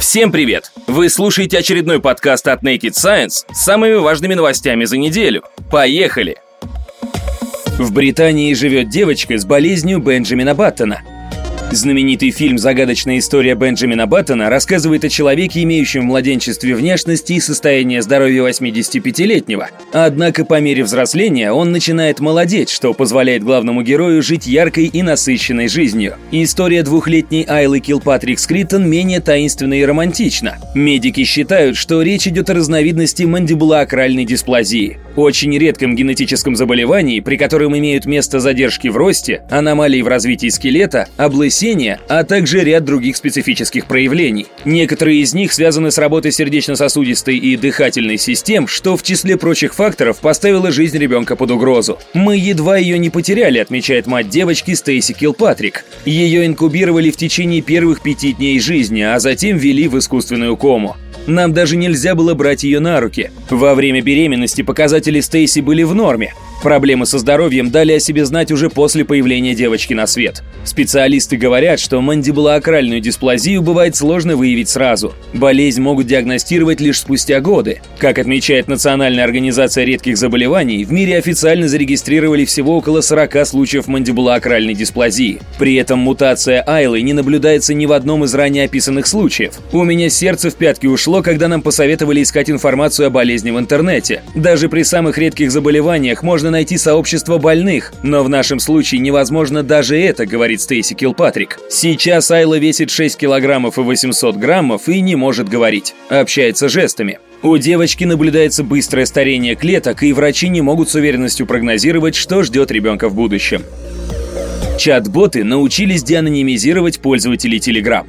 Всем привет! Вы слушаете очередной подкаст от Naked Science с самыми важными новостями за неделю. Поехали! В Британии живет девочка с болезнью Бенджамина Баттона – Знаменитый фильм «Загадочная история Бенджамина Баттона» рассказывает о человеке, имеющем в младенчестве внешности и состояние здоровья 85-летнего. Однако по мере взросления он начинает молодеть, что позволяет главному герою жить яркой и насыщенной жизнью. История двухлетней Айлы Килпатрик Скриттон менее таинственна и романтична. Медики считают, что речь идет о разновидности мандибулоакральной дисплазии. Очень редком генетическом заболевании, при котором имеют место задержки в росте, аномалии в развитии скелета, облысения сотрясения, а также ряд других специфических проявлений. Некоторые из них связаны с работой сердечно-сосудистой и дыхательной систем, что в числе прочих факторов поставило жизнь ребенка под угрозу. «Мы едва ее не потеряли», отмечает мать девочки Стейси Килпатрик. Ее инкубировали в течение первых пяти дней жизни, а затем ввели в искусственную кому. Нам даже нельзя было брать ее на руки. Во время беременности показатели Стейси были в норме. Проблемы со здоровьем дали о себе знать уже после появления девочки на свет. Специалисты говорят, что мандибулоакральную дисплазию бывает сложно выявить сразу. Болезнь могут диагностировать лишь спустя годы. Как отмечает Национальная организация редких заболеваний, в мире официально зарегистрировали всего около 40 случаев мандибулоакральной дисплазии. При этом мутация Айлы не наблюдается ни в одном из ранее описанных случаев. У меня сердце в пятки ушло, когда нам посоветовали искать информацию о болезни в интернете. Даже при самых редких заболеваниях можно найти сообщество больных, но в нашем случае невозможно даже это, говорит Стейси Килпатрик. Сейчас Айла весит 6 килограммов и 800 граммов и не может говорить, общается жестами. У девочки наблюдается быстрое старение клеток, и врачи не могут с уверенностью прогнозировать, что ждет ребенка в будущем. Чат-боты научились деанонимизировать пользователей Telegram.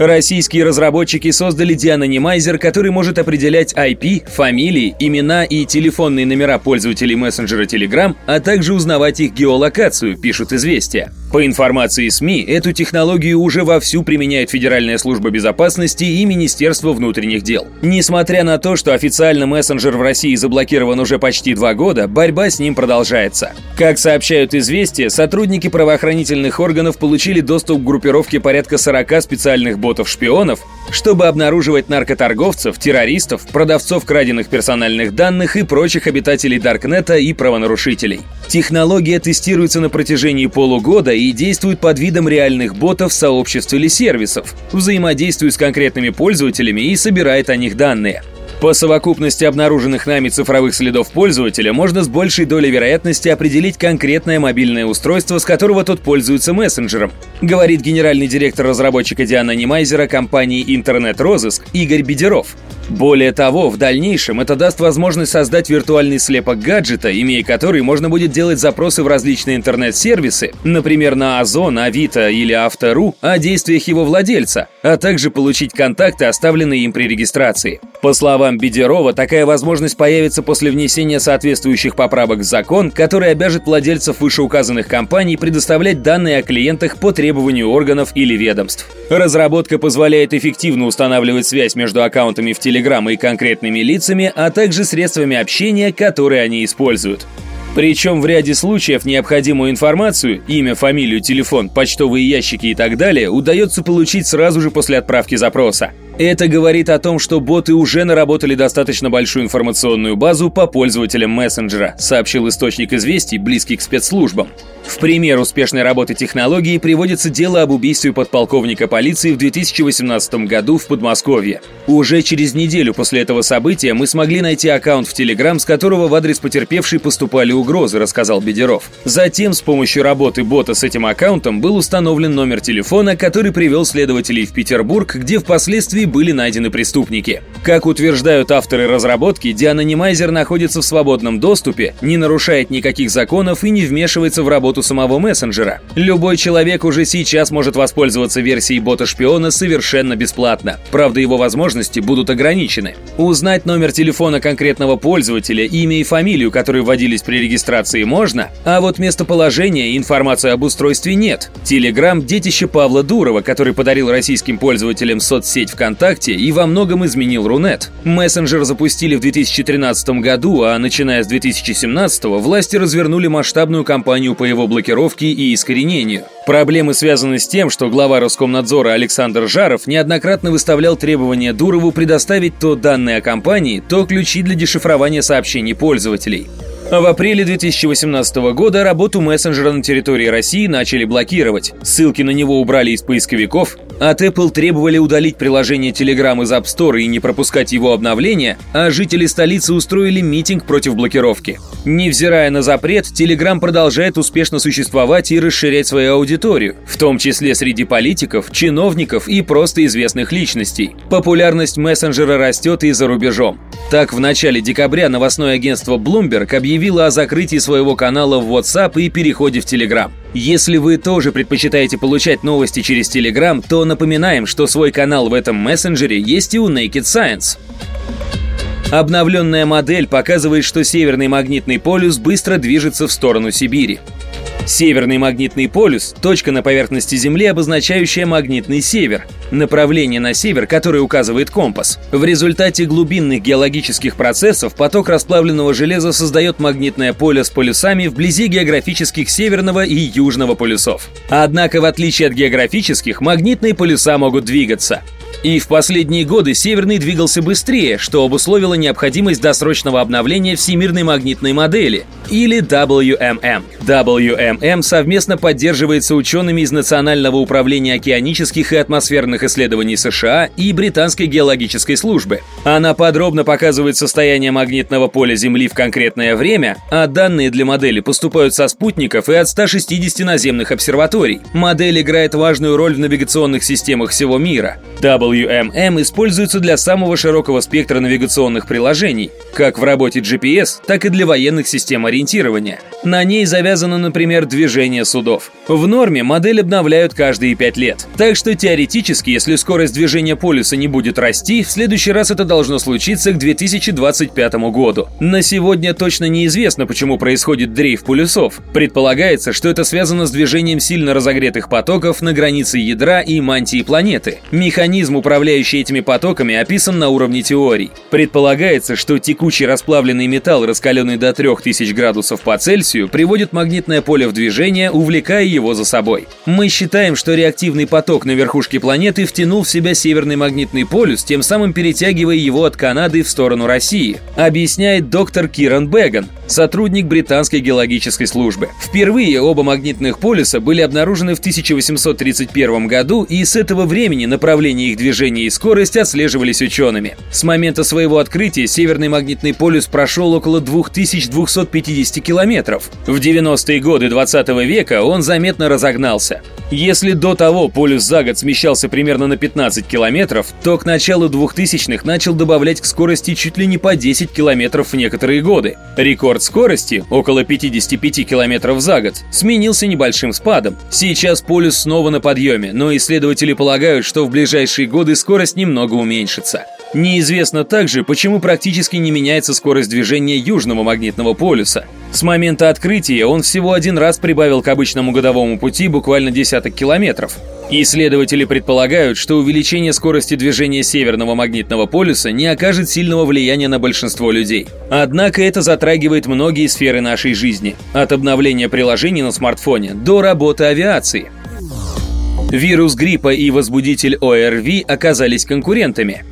Российские разработчики создали деанонимайзер, который может определять IP, фамилии, имена и телефонные номера пользователей мессенджера Telegram, а также узнавать их геолокацию, пишут известия. По информации СМИ, эту технологию уже вовсю применяет Федеральная служба безопасности и Министерство внутренних дел. Несмотря на то, что официально мессенджер в России заблокирован уже почти два года, борьба с ним продолжается. Как сообщают известия, сотрудники правоохранительных органов получили доступ к группировке порядка 40 специальных ботов-шпионов, чтобы обнаруживать наркоторговцев, террористов, продавцов краденных персональных данных и прочих обитателей Даркнета и правонарушителей. Технология тестируется на протяжении полугода и действует под видом реальных ботов, сообществ или сервисов, взаимодействует с конкретными пользователями и собирает о них данные. По совокупности обнаруженных нами цифровых следов пользователя можно с большей долей вероятности определить конкретное мобильное устройство, с которого тот пользуется мессенджером, говорит генеральный директор разработчика Дианонимайзера компании «Интернет-розыск» Игорь Бедеров. Более того, в дальнейшем это даст возможность создать виртуальный слепок гаджета, имея который можно будет делать запросы в различные интернет-сервисы, например, на Озон, Авито или Автору, о действиях его владельца, а также получить контакты, оставленные им при регистрации. По словам Бедерова, такая возможность появится после внесения соответствующих поправок в закон, который обяжет владельцев вышеуказанных компаний предоставлять данные о клиентах по требованию органов или ведомств. Разработка позволяет эффективно устанавливать связь между аккаунтами в Telegram и конкретными лицами, а также средствами общения, которые они используют. Причем в ряде случаев необходимую информацию, имя, фамилию, телефон, почтовые ящики и так далее, удается получить сразу же после отправки запроса. Это говорит о том, что боты уже наработали достаточно большую информационную базу по пользователям мессенджера, сообщил источник известий, близкий к спецслужбам. В пример успешной работы технологии приводится дело об убийстве подполковника полиции в 2018 году в Подмосковье. Уже через неделю после этого события мы смогли найти аккаунт в Телеграм, с которого в адрес потерпевшей поступали угрозы, рассказал Бедеров. Затем с помощью работы бота с этим аккаунтом был установлен номер телефона, который привел следователей в Петербург, где впоследствии были найдены преступники. Как утверждают авторы разработки, деанонимайзер находится в свободном доступе, не нарушает никаких законов и не вмешивается в работу самого мессенджера. Любой человек уже сейчас может воспользоваться версией бота-шпиона совершенно бесплатно. Правда, его возможности будут ограничены. Узнать номер телефона конкретного пользователя, имя и фамилию, которые вводились при регистрации, можно, а вот местоположение и информацию об устройстве нет. Телеграм – детище Павла Дурова, который подарил российским пользователям соцсеть ВКонтакте ВКонтакте и во многом изменил Рунет. Мессенджер запустили в 2013 году, а начиная с 2017 власти развернули масштабную кампанию по его блокировке и искоренению. Проблемы связаны с тем, что глава Роскомнадзора Александр Жаров неоднократно выставлял требования Дурову предоставить то данные о компании, то ключи для дешифрования сообщений пользователей. В апреле 2018 года работу мессенджера на территории России начали блокировать. Ссылки на него убрали из поисковиков, от Apple требовали удалить приложение Telegram из App Store и не пропускать его обновления, а жители столицы устроили митинг против блокировки. Невзирая на запрет, Telegram продолжает успешно существовать и расширять свою аудиторию, в том числе среди политиков, чиновников и просто известных личностей. Популярность мессенджера растет и за рубежом. Так, в начале декабря новостное агентство Bloomberg объявило объявила о закрытии своего канала в WhatsApp и переходе в Telegram. Если вы тоже предпочитаете получать новости через Telegram, то напоминаем, что свой канал в этом мессенджере есть и у Naked Science. Обновленная модель показывает, что северный магнитный полюс быстро движется в сторону Сибири. Северный магнитный полюс – точка на поверхности Земли, обозначающая магнитный север, направление на север, которое указывает компас. В результате глубинных геологических процессов поток расплавленного железа создает магнитное поле с полюсами вблизи географических северного и южного полюсов. Однако, в отличие от географических, магнитные полюса могут двигаться. И в последние годы Северный двигался быстрее, что обусловило необходимость досрочного обновления Всемирной магнитной модели, или WMM. WMM совместно поддерживается учеными из Национального управления океанических и атмосферных исследований США и Британской геологической службы. Она подробно показывает состояние магнитного поля Земли в конкретное время, а данные для модели поступают со спутников и от 160 наземных обсерваторий. Модель играет важную роль в навигационных системах всего мира. Используется для самого широкого спектра навигационных приложений, как в работе GPS, так и для военных систем ориентирования. На ней завязано, например, движение судов. В норме модель обновляют каждые 5 лет. Так что теоретически, если скорость движения полюса не будет расти, в следующий раз это должно случиться к 2025 году. На сегодня точно неизвестно, почему происходит дрейф полюсов. Предполагается, что это связано с движением сильно разогретых потоков на границе ядра и мантии планеты. Механизм, управляющий этими потоками, описан на уровне теорий. Предполагается, что текучий расплавленный металл, раскаленный до 3000 градусов по Цельсию, приводит магнитное поле в движение, увлекая его за собой. Мы считаем, что реактивный поток на верхушке планеты втянул в себя северный магнитный полюс, тем самым перетягивая его от Канады в сторону России, объясняет доктор Киран Беган, сотрудник британской геологической службы. Впервые оба магнитных полюса были обнаружены в 1831 году, и с этого времени направление их движения и скорость отслеживались учеными. С момента своего открытия северный магнитный полюс прошел около 2250 километров. В 90-е годы 20 века он заметно разогнался. Если до того полюс за год смещался примерно на 15 километров, то к началу 2000-х начал добавлять к скорости чуть ли не по 10 километров в некоторые годы. Рекорд скорости, около 55 км за год, сменился небольшим спадом. Сейчас полюс снова на подъеме, но исследователи полагают, что в ближайшие годы скорость немного уменьшится. Неизвестно также, почему практически не меняется скорость движения южного магнитного полюса. С момента открытия он всего один раз прибавил к обычному годовому пути буквально десяток километров. Исследователи предполагают, что увеличение скорости движения северного магнитного полюса не окажет сильного влияния на большинство людей. Однако это затрагивает многие сферы нашей жизни, от обновления приложений на смартфоне до работы авиации. Вирус гриппа и возбудитель ОРВИ оказались конкурентами.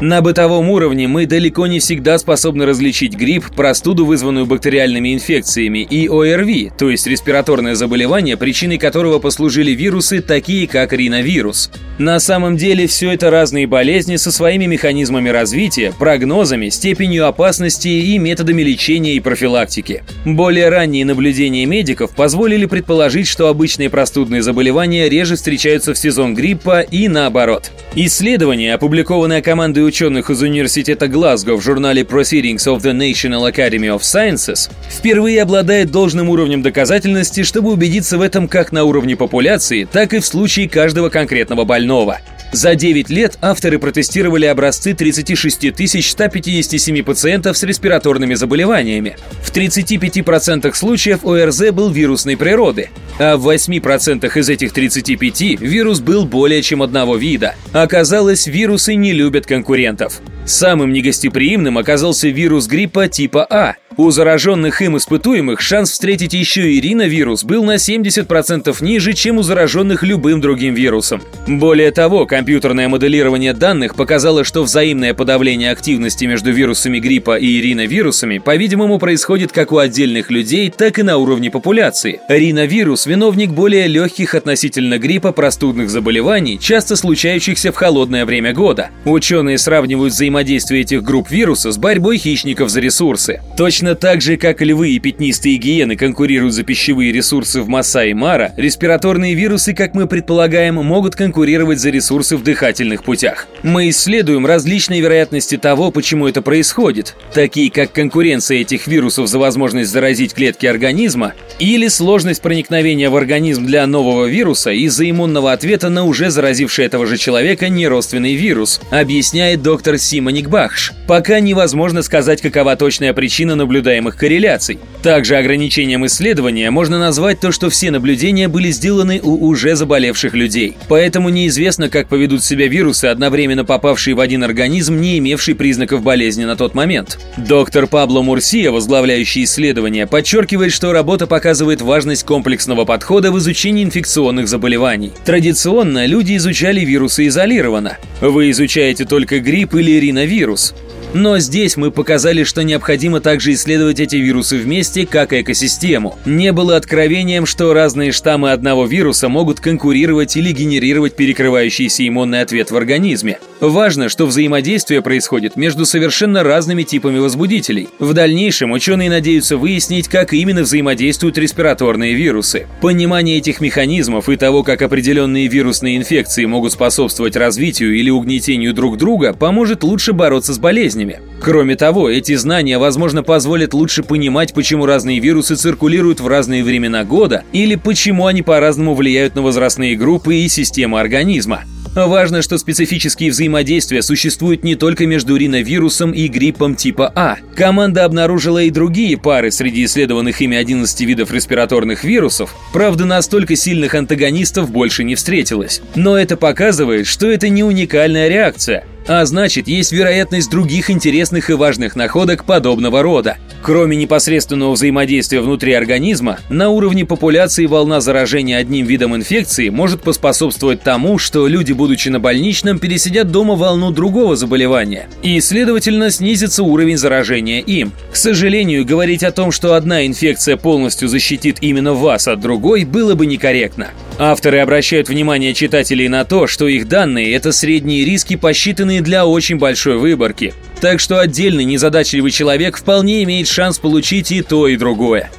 На бытовом уровне мы далеко не всегда способны различить грипп, простуду, вызванную бактериальными инфекциями, и ОРВИ, то есть респираторное заболевание, причиной которого послужили вирусы, такие как риновирус. На самом деле все это разные болезни со своими механизмами развития, прогнозами, степенью опасности и методами лечения и профилактики. Более ранние наблюдения медиков позволили предположить, что обычные простудные заболевания реже встречаются в сезон гриппа и наоборот. Исследование, опубликованное командой ученых из университета Глазго в журнале Proceedings of the National Academy of Sciences, впервые обладает должным уровнем доказательности, чтобы убедиться в этом как на уровне популяции, так и в случае каждого конкретного больного. За 9 лет авторы протестировали образцы 36 157 пациентов с респираторными заболеваниями. В 35% случаев ОРЗ был вирусной природы, а в 8% из этих 35 вирус был более чем одного вида. Оказалось, вирусы не любят конкурентов. Самым негостеприимным оказался вирус гриппа типа А – У зараженных им испытуемых шанс встретить еще и риновирус был на 70% ниже, чем у зараженных любым другим вирусом. Более того, компьютерное моделирование данных показало, что взаимное подавление активности между вирусами гриппа и риновирусами, по-видимому, происходит как у отдельных людей, так и на уровне популяции. Риновирус – виновник более легких относительно гриппа простудных заболеваний, часто случающихся в холодное время года. Ученые сравнивают взаимодействие этих групп вируса с борьбой хищников за ресурсы. Точно так же, как львы и пятнистые гиены конкурируют за пищевые ресурсы в Масаи Мара, респираторные вирусы, как мы предполагаем, могут конкурировать за ресурсы в дыхательных путях. Мы исследуем различные вероятности того, почему это происходит, такие как конкуренция этих вирусов за возможность заразить клетки организма или сложность проникновения в организм для нового вируса из-за иммунного ответа на уже заразивший этого же человека неродственный вирус, объясняет доктор Симоник Бахш. Пока невозможно сказать, какова точная причина наблюдаемых корреляций. Также ограничением исследования можно назвать то, что все наблюдения были сделаны у уже заболевших людей. Поэтому неизвестно, как поведут себя вирусы, одновременно попавшие в один организм, не имевший признаков болезни на тот момент. Доктор Пабло Мурсия, возглавляющий исследование, подчеркивает, что работа показывает важность комплексного подхода в изучении инфекционных заболеваний. Традиционно люди изучали вирусы изолированно. Вы изучаете только грипп или риновирус. Но здесь мы показали, что необходимо также исследовать эти вирусы вместе, как экосистему. Не было откровением, что разные штаммы одного вируса могут конкурировать или генерировать перекрывающийся иммунный ответ в организме. Важно, что взаимодействие происходит между совершенно разными типами возбудителей. В дальнейшем ученые надеются выяснить, как именно взаимодействуют респираторные вирусы. Понимание этих механизмов и того, как определенные вирусные инфекции могут способствовать развитию или угнетению друг друга, поможет лучше бороться с болезнями. Кроме того, эти знания, возможно, позволят лучше понимать, почему разные вирусы циркулируют в разные времена года или почему они по-разному влияют на возрастные группы и систему организма. Важно, что специфические взаимодействия существуют не только между риновирусом и гриппом типа А. Команда обнаружила и другие пары среди исследованных ими 11 видов респираторных вирусов, правда, настолько сильных антагонистов больше не встретилось. Но это показывает, что это не уникальная реакция, а значит, есть вероятность других интересных и важных находок подобного рода. Кроме непосредственного взаимодействия внутри организма, на уровне популяции волна заражения одним видом инфекции может поспособствовать тому, что люди, будучи на больничном, пересидят дома волну другого заболевания, и, следовательно, снизится уровень заражения им. К сожалению, говорить о том, что одна инфекция полностью защитит именно вас от другой, было бы некорректно. Авторы обращают внимание читателей на то, что их данные – это средние риски, посчитанные для очень большой выборки. Так что отдельный незадачливый человек вполне имеет шанс получить и то, и другое.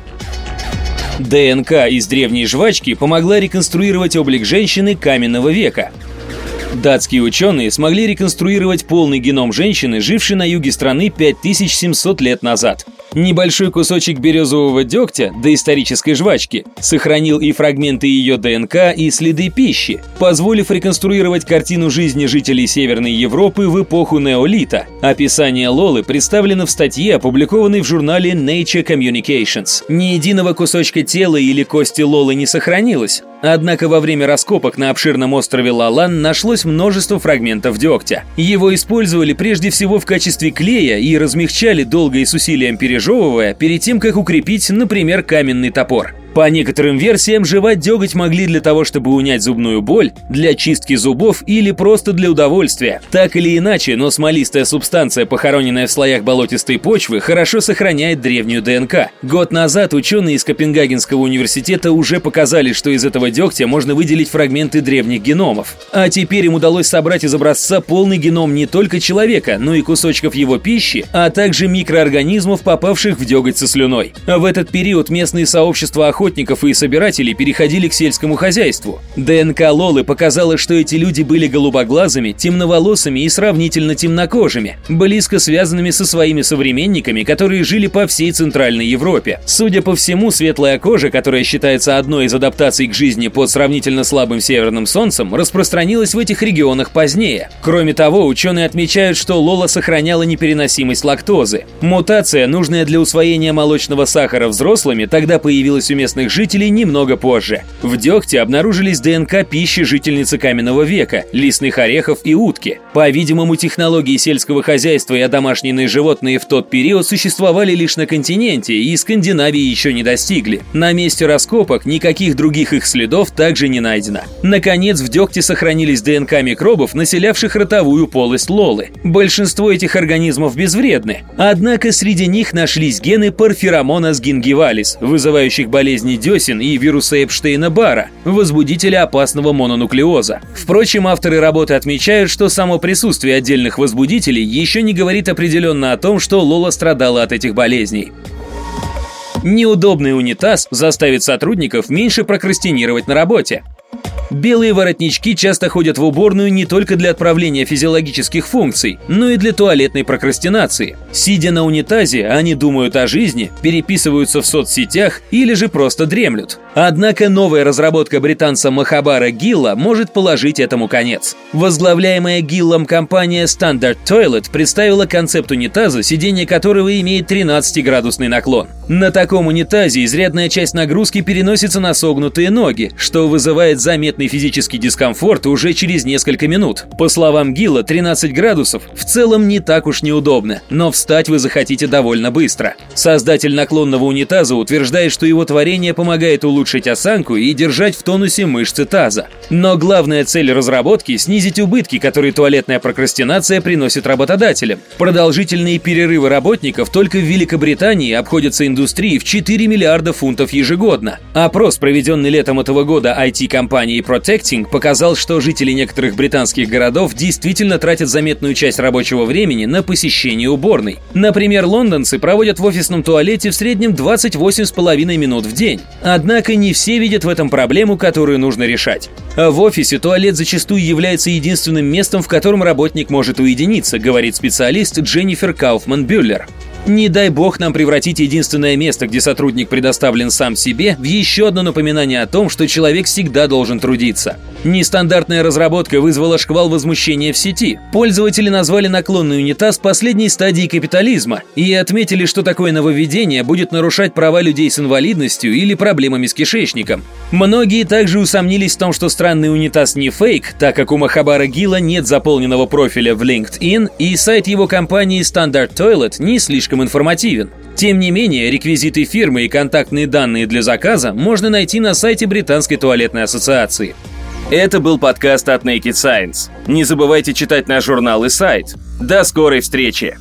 ДНК из древней жвачки помогла реконструировать облик женщины каменного века. Датские ученые смогли реконструировать полный геном женщины, жившей на юге страны 5700 лет назад. Небольшой кусочек березового дегтя, доисторической жвачки, сохранил и фрагменты ее ДНК, и следы пищи, позволив реконструировать картину жизни жителей Северной Европы в эпоху неолита. Описание Лолы представлено в статье, опубликованной в журнале Nature Communications. Ни единого кусочка тела или кости Лолы не сохранилось, Однако во время раскопок на обширном острове Лалан нашлось множество фрагментов дегтя. Его использовали прежде всего в качестве клея и размягчали долго и с усилием пережевывая, перед тем, как укрепить, например, каменный топор. По некоторым версиям, жевать деготь могли для того, чтобы унять зубную боль, для чистки зубов или просто для удовольствия. Так или иначе, но смолистая субстанция, похороненная в слоях болотистой почвы, хорошо сохраняет древнюю ДНК. Год назад ученые из Копенгагенского университета уже показали, что из этого дегтя можно выделить фрагменты древних геномов. А теперь им удалось собрать из образца полный геном не только человека, но и кусочков его пищи, а также микроорганизмов, попавших в деготь со слюной. В этот период местные сообщества охотников и собирателей переходили к сельскому хозяйству. ДНК Лолы показала, что эти люди были голубоглазыми, темноволосыми и сравнительно темнокожими, близко связанными со своими современниками, которые жили по всей Центральной Европе. Судя по всему, светлая кожа, которая считается одной из адаптаций к жизни под сравнительно слабым северным солнцем, распространилась в этих регионах позднее. Кроме того, ученые отмечают, что Лола сохраняла непереносимость лактозы. Мутация, нужная для усвоения молочного сахара взрослыми, тогда появилась у местных местных жителей немного позже. В дегте обнаружились ДНК пищи жительницы каменного века, лесных орехов и утки. По-видимому, технологии сельского хозяйства и одомашненные животные в тот период существовали лишь на континенте и Скандинавии еще не достигли. На месте раскопок никаких других их следов также не найдено. Наконец, в дегте сохранились ДНК микробов, населявших ротовую полость Лолы. Большинство этих организмов безвредны, однако среди них нашлись гены парферомонас гингивалис, вызывающих болезни десен и вируса Эпштейна-Бара, возбудителя опасного мононуклеоза. Впрочем, авторы работы отмечают, что само присутствие отдельных возбудителей еще не говорит определенно о том, что Лола страдала от этих болезней. Неудобный унитаз заставит сотрудников меньше прокрастинировать на работе. Белые воротнички часто ходят в уборную не только для отправления физиологических функций, но и для туалетной прокрастинации. Сидя на унитазе, они думают о жизни, переписываются в соцсетях или же просто дремлют. Однако новая разработка британца Махабара Гилла может положить этому конец. Возглавляемая Гиллом компания Standard Toilet представила концепт унитаза, сиденье которого имеет 13-градусный наклон. На таком унитазе изрядная часть нагрузки переносится на согнутые ноги, что вызывает заметный заметный физический дискомфорт уже через несколько минут. По словам Гилла, 13 градусов в целом не так уж неудобно, но встать вы захотите довольно быстро. Создатель наклонного унитаза утверждает, что его творение помогает улучшить осанку и держать в тонусе мышцы таза. Но главная цель разработки – снизить убытки, которые туалетная прокрастинация приносит работодателям. Продолжительные перерывы работников только в Великобритании обходятся индустрии в 4 миллиарда фунтов ежегодно. Опрос, проведенный летом этого года IT-компанией Protecting показал, что жители некоторых британских городов действительно тратят заметную часть рабочего времени на посещение уборной. Например, лондонцы проводят в офисном туалете в среднем 28,5 минут в день. Однако не все видят в этом проблему, которую нужно решать. В офисе туалет зачастую является единственным местом, в котором работник может уединиться, говорит специалист Дженнифер Кауфман-Бюллер. Не дай бог нам превратить единственное место, где сотрудник предоставлен сам себе, в еще одно напоминание о том, что человек всегда должен трудиться. Нестандартная разработка вызвала шквал возмущения в сети. Пользователи назвали наклонный унитаз последней стадией капитализма и отметили, что такое нововведение будет нарушать права людей с инвалидностью или проблемами с кишечником. Многие также усомнились в том, что странный унитаз не фейк, так как у Махабара Гила нет заполненного профиля в LinkedIn и сайт его компании Standard Toilet не слишком информативен. Тем не менее, реквизиты фирмы и контактные данные для заказа можно найти на сайте Британской туалетной ассоциации. Это был подкаст от Naked Science. Не забывайте читать наш журнал и сайт. До скорой встречи!